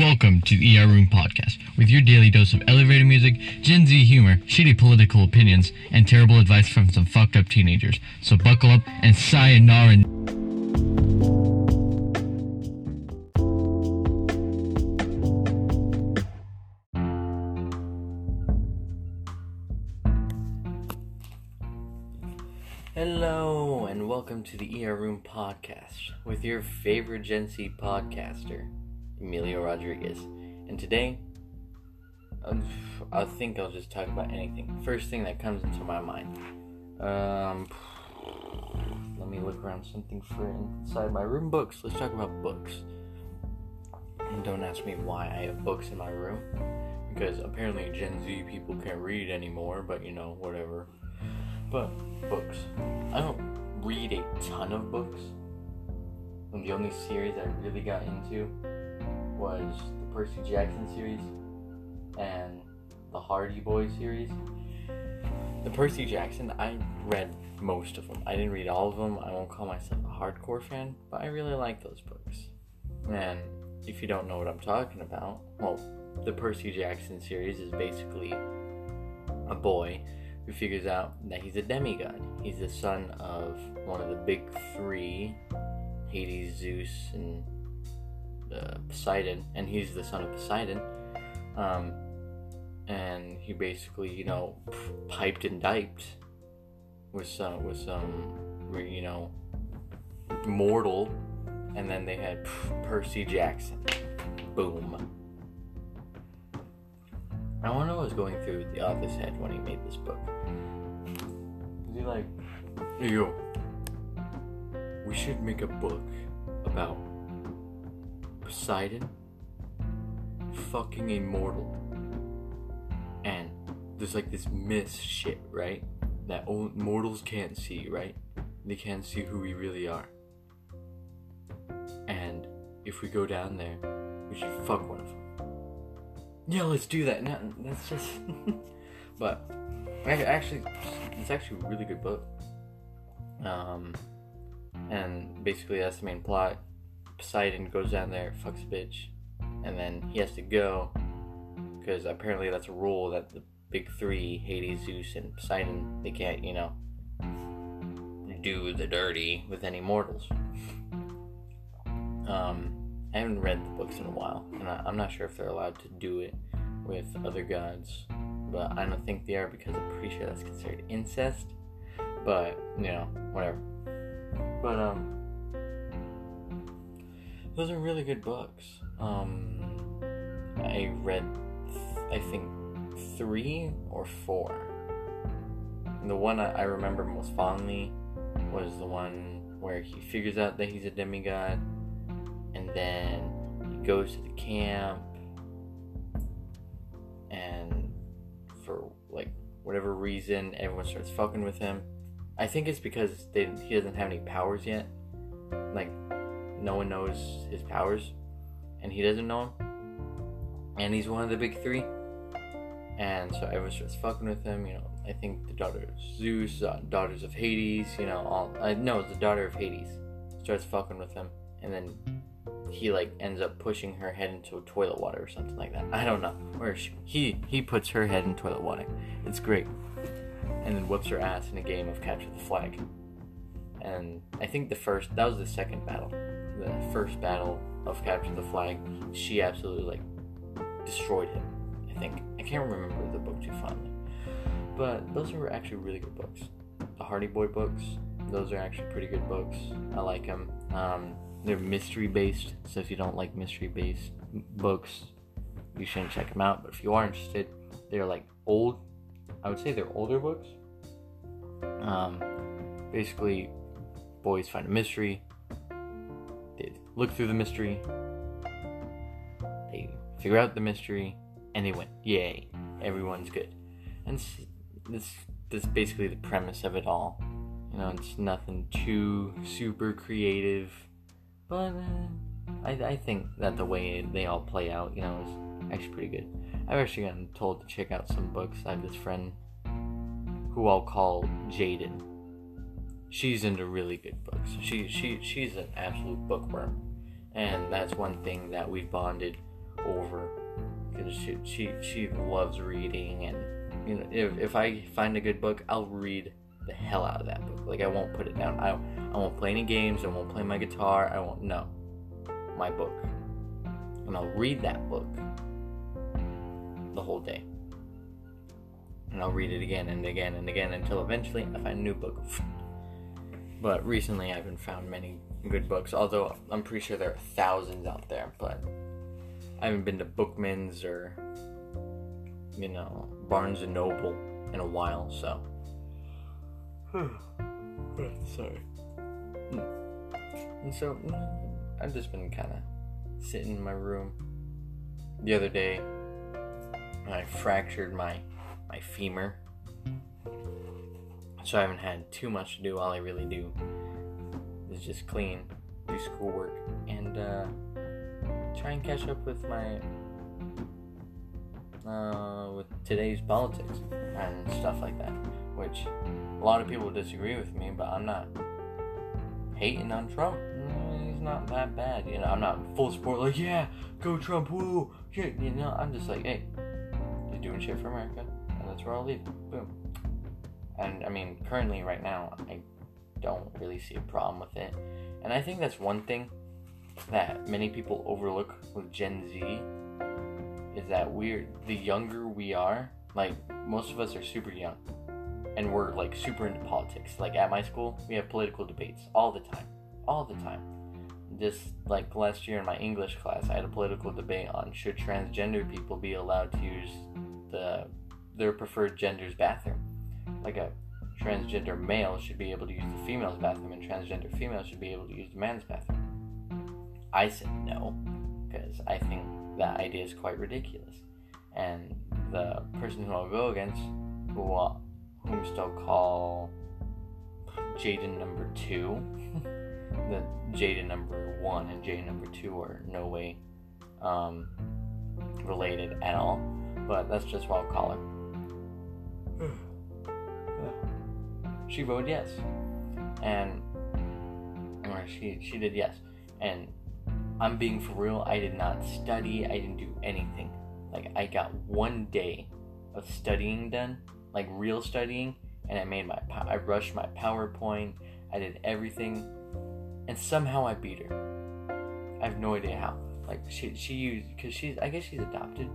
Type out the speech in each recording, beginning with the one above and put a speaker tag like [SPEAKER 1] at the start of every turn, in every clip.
[SPEAKER 1] Welcome to the ER Room Podcast, with your daily dose of elevator music, Gen Z humor, shitty political opinions, and terrible advice from some fucked up teenagers. So buckle up and sayonara. Hello, and welcome to the ER Room Podcast with your favorite Gen Z podcaster, Emilio Rodriguez. And today, I think I'll just talk about anything. First thing that comes into my mind. Um, let me look around something for inside my room. Books. Let's talk about books. And don't ask me why I have books in my room. Because apparently Gen Z people can't read anymore, but you know, whatever. But books. I don't read a ton of books. And the only series I really got into was the Percy Jackson series and the Hardy Boys series. The Percy Jackson, I read most of them. I didn't read all of them. I won't call myself a hardcore fan, but I really like those books. And if you don't know what I'm talking about, well, the Percy Jackson series is basically a boy who figures out that he's a demigod. He's the son of one of the big three Hades, Zeus, and uh, Poseidon, and he's the son of Poseidon. Um, and he basically, you know, piped and diped with some, with some, you know, mortal, and then they had Percy Jackson. Boom. I wonder what was going through the author's head when he made this book. Was he like, hey, yo, we should make a book about Poseidon fucking immortal. And there's like this myth shit, right? That old mortals can't see, right? They can't see who we really are. And if we go down there, we should fuck one of them yeah, let's do that. No, that's just. but actually, it's actually a really good book. Um, and basically that's the main plot. Poseidon goes down there, fucks a bitch, and then he has to go because apparently that's a rule that the big three, Hades, Zeus, and Poseidon, they can't, you know, do the dirty with any mortals. Um, I haven't read the books in a while, and I, am not sure if they're allowed to do it with other gods, but I don't think they are because I'm pretty sure that's considered incest. But you know, whatever. But um, those are really good books. Um, I read, th- I think, three or four. And the one I, remember most fondly was the one where he figures out that he's a demigod and then he goes to the camp and for like whatever reason everyone starts fucking with him i think it's because they, he doesn't have any powers yet like no one knows his powers and he doesn't know them and he's one of the big three and so everyone starts fucking with him you know i think the daughter of zeus uh, daughters of hades you know all uh, it's the daughter of hades starts fucking with him and then he like ends up pushing her head into toilet water or something like that. I don't know. Or she, he he puts her head in toilet water. It's great. And then whoops her ass in a game of capture the flag. And I think the first that was the second battle. The first battle of capture the flag, she absolutely like destroyed him. I think I can't remember the book too fondly, but those are actually really good books. The Hardy Boy books, those are actually pretty good books. I like them. Um, they're mystery based, so if you don't like mystery based books, you shouldn't check them out. But if you are interested, they're like old. I would say they're older books. Um, basically, boys find a mystery. Look through the mystery. They figure out the mystery, and they win. Yay! Everyone's good. And this this is basically the premise of it all. You know, it's nothing too super creative but uh, I, I think that the way they all play out, you know, is actually pretty good. I've actually gotten told to check out some books. I have this friend who I'll call Jaden. She's into really good books. She she she's an absolute bookworm, and that's one thing that we bonded over because she, she she loves reading and you know if, if I find a good book I'll read the hell out of that book. Like I won't put it down. I, I won't play any games. I won't play my guitar. I won't no. My book. And I'll read that book the whole day. And I'll read it again and again and again until eventually I find a new book but recently I haven't found many good books although I'm pretty sure there are thousands out there but I haven't been to Bookman's or you know Barnes and Noble in a while, so. Sorry. Hmm. And so mm, I've just been kind of sitting in my room. The other day, I fractured my my femur, so I haven't had too much to do. All I really do is just clean, do schoolwork, and. uh try and catch up with my uh, with today's politics and stuff like that. Which a lot of people disagree with me, but I'm not hating on Trump. He's not that bad, you know. I'm not full support like yeah, go Trump, woo, shit. You know, I'm just like hey, he's doing shit for America, and that's where I'll leave. Boom. And I mean, currently, right now, I don't really see a problem with it, and I think that's one thing that many people overlook with Gen Z is that we're the younger we are, like most of us are super young and we're like super into politics. Like at my school, we have political debates all the time. All the time. Just like last year in my English class, I had a political debate on should transgender people be allowed to use the their preferred gender's bathroom. Like a transgender male should be able to use the female's bathroom and transgender female should be able to use the man's bathroom. I said no because I think that idea is quite ridiculous. And the person who I'll go against, who I'll, whom still call Jaden number two, the Jaden number one and Jaden number two are no way um, related at all, but that's just what I'll call her. She voted yes, and she she did yes, and I'm being for real. I did not study. I didn't do anything. Like I got one day of studying done, like real studying, and I made my I rushed my PowerPoint. I did everything, and somehow I beat her. I have no idea how. Like she she used because she's I guess she's adopted,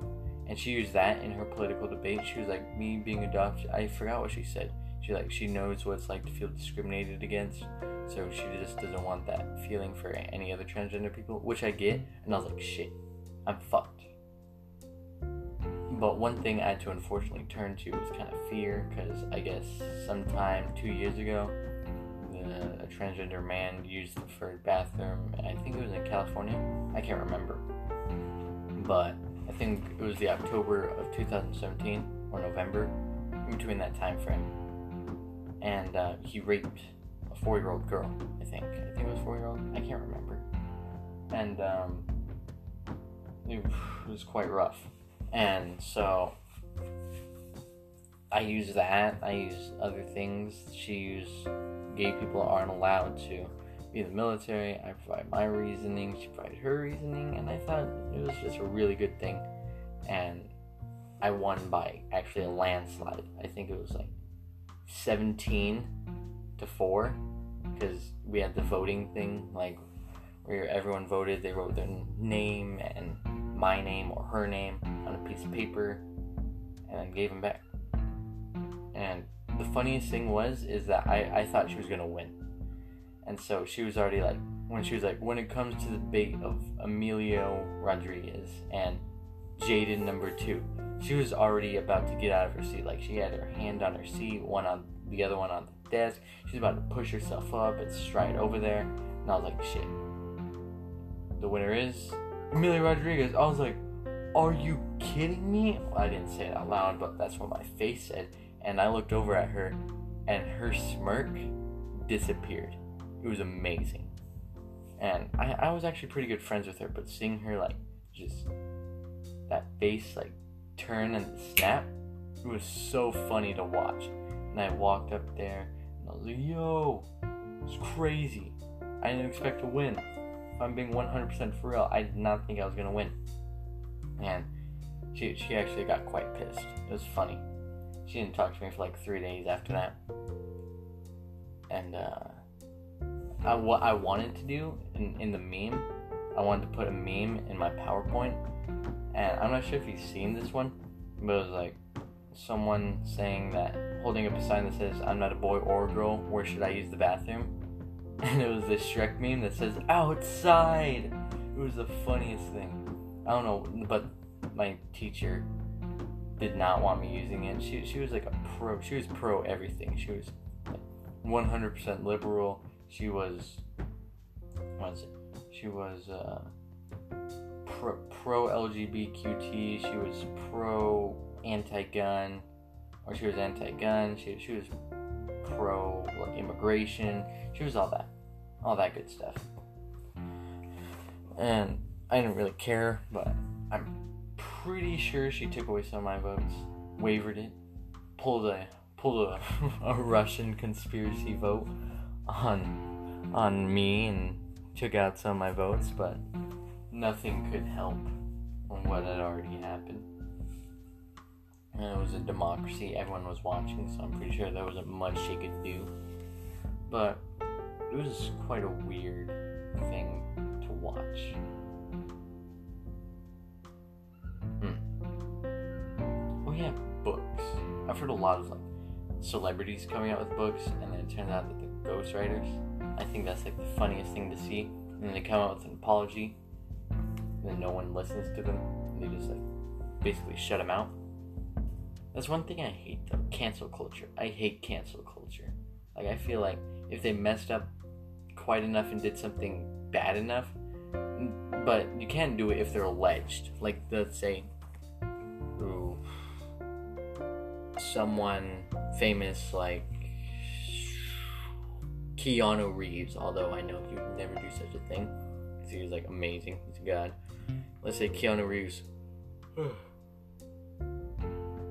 [SPEAKER 1] and she used that in her political debate. She was like me being adopted. I forgot what she said. She like she knows what it's like to feel discriminated against so she just doesn't want that feeling for any other transgender people, which I get. And I was like, shit, I'm fucked. But one thing I had to unfortunately turn to was kind of fear, because I guess sometime two years ago, a transgender man used the preferred bathroom. I think it was in California. I can't remember. But I think it was the October of 2017 or November, in between that time frame. And uh, he raped a four year old girl, I think. I think it was four year old. I can't remember. And um, it was quite rough. And so I use that. I use other things. She used gay people aren't allowed to be in the military. I provide my reasoning. She provided her reasoning, and I thought it was just a really good thing. And I won by actually a landslide. I think it was like 17 to four because we had the voting thing like where everyone voted they wrote their name and my name or her name on a piece of paper and then gave them back. And the funniest thing was is that I, I thought she was gonna win. And so she was already like when she was like when it comes to the debate of Emilio Rodriguez and Jaden number two she was already about to get out of her seat like she had her hand on her seat one on the other one on the desk. She's about to push herself up and stride over there. And I was like, shit. The winner is Emilia Rodriguez. I was like, are you kidding me? Well, I didn't say it out loud, but that's what my face said. And I looked over at her, and her smirk disappeared. It was amazing. And I, I was actually pretty good friends with her, but seeing her, like, just that face, like, turn and snap, it was so funny to watch. And I walked up there and I was like, yo, it's crazy. I didn't expect to win. If I'm being 100% for real, I did not think I was going to win. and she she actually got quite pissed. It was funny. She didn't talk to me for like three days after that. And uh, I, what I wanted to do in, in the meme, I wanted to put a meme in my PowerPoint. And I'm not sure if you've seen this one, but it was like someone saying that, holding up a sign that says, I'm not a boy or a girl, where should I use the bathroom? And it was this Shrek meme that says, outside! It was the funniest thing. I don't know, but my teacher did not want me using it. She, she was like a pro, she was pro everything. She was 100% liberal. She was, what is it? She was uh, pro, LGBTQT. She was pro anti gun, or she was anti gun. She, she was pro like, immigration. She was all that, all that good stuff. And I didn't really care, but I'm pretty sure she took away some of my votes, wavered it, pulled a pulled a, a Russian conspiracy vote on on me and took out some of my votes, but nothing could help on what had already happened. And it was a democracy, everyone was watching, so I'm pretty sure there wasn't much she could do. But it was quite a weird thing to watch. Hmm. Oh yeah, books. I've heard a lot of like celebrities coming out with books, and then it turns out that they're ghostwriters. I think that's like the funniest thing to see. And then they come out with an apology, and then no one listens to them. They just like basically shut them out. That's one thing I hate though. Cancel culture. I hate cancel culture. Like I feel like if they messed up quite enough and did something bad enough, but you can't do it if they're alleged. Like let's say, ooh, someone famous like Keanu Reeves. Although I know he would never do such a thing because he was like amazing. He's a god. Let's say Keanu Reeves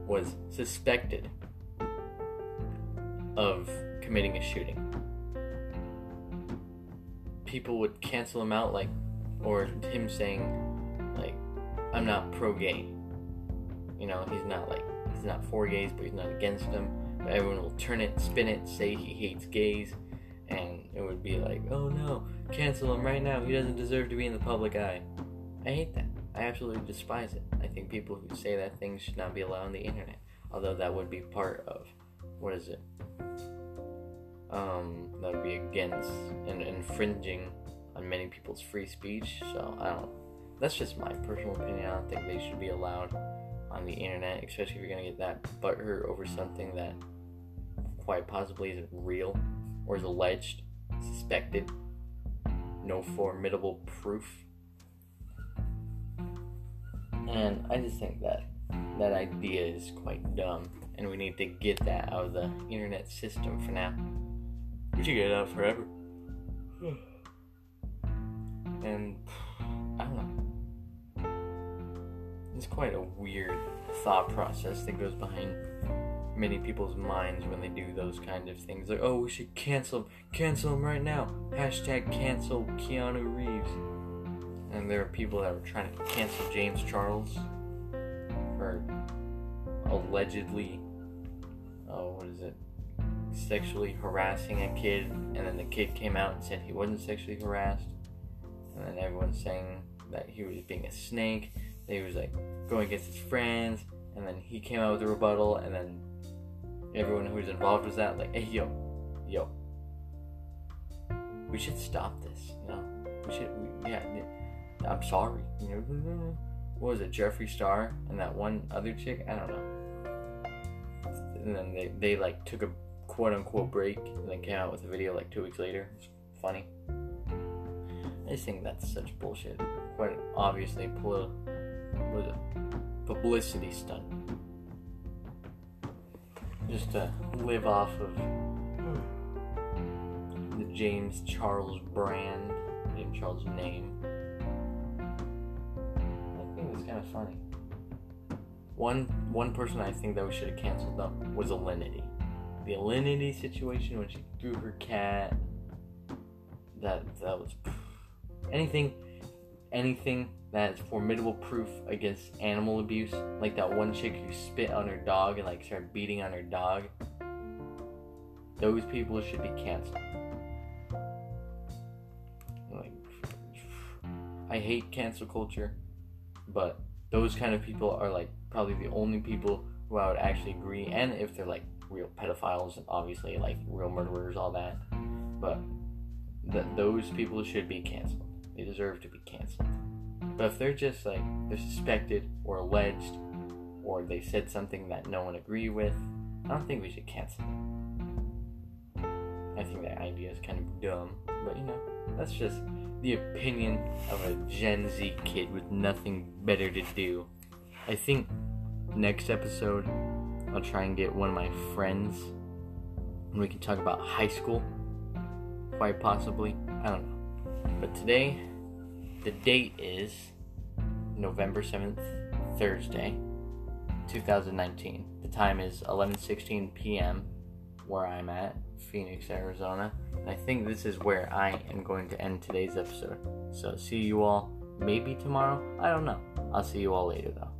[SPEAKER 1] was suspected of committing a shooting. People would cancel him out, like, or him saying, like, I'm not pro gay. You know, he's not like, he's not for gays, but he's not against them. But everyone will turn it, spin it, say he hates gays, and it would be like, oh no, cancel him right now. He doesn't deserve to be in the public eye. I hate that. I absolutely despise it. I think people who say that things should not be allowed on the internet. Although that would be part of what is it? Um, that would be against and infringing on many people's free speech. So I don't. That's just my personal opinion. I don't think they should be allowed on the internet, especially if you're gonna get that butthurt over something that quite possibly isn't real or is alleged, suspected, no formidable proof. And I just think that that idea is quite dumb, and we need to get that out of the internet system for now. We should get it out forever. and I don't know. It's quite a weird thought process that goes behind many people's minds when they do those kind of things. Like, oh, we should cancel, cancel him right now. Hashtag cancel Keanu Reeves. And there are people that were trying to cancel James Charles for allegedly, oh, what is it? Sexually harassing a kid, and then the kid came out and said he wasn't sexually harassed, and then everyone's saying that he was being a snake, that he was like going against his friends, and then he came out with a rebuttal, and then everyone who was involved was that like, hey yo, yo, we should stop this, you know, we should, we, yeah, I'm sorry, you know, what was it, Jeffree Star and that one other chick, I don't know, and then they, they like took a quote unquote break and then came out with a video like two weeks later, it's funny. I just think that's such bullshit. Quite obviously, was a publicity stunt. Just to live off of hmm. the James Charles brand, James Charles name. I think it's kind of funny. One one person I think that we should have canceled though was Alinity. The Alinity situation when she threw her cat. That that was anything anything that is formidable proof against animal abuse, like that one chick who spit on her dog and like started beating on her dog, those people should be canceled. Like, I hate cancel culture, but those kind of people are like probably the only people who I would actually agree. And if they're like real pedophiles and obviously like real murderers, all that, but that those people should be canceled. They deserve to be canceled. But if they're just like they're suspected or alleged, or they said something that no one agreed with, I don't think we should cancel them. I think that idea is kind of dumb, but you know, that's just the opinion of a Gen Z kid with nothing better to do. I think next episode I'll try and get one of my friends and we can talk about high school. Quite possibly. I don't know. But today the date is November 7th, Thursday, 2019. The time is 11:16 p.m. where I'm at, Phoenix, Arizona. And I think this is where I am going to end today's episode. So see you all maybe tomorrow. I don't know. I'll see you all later though.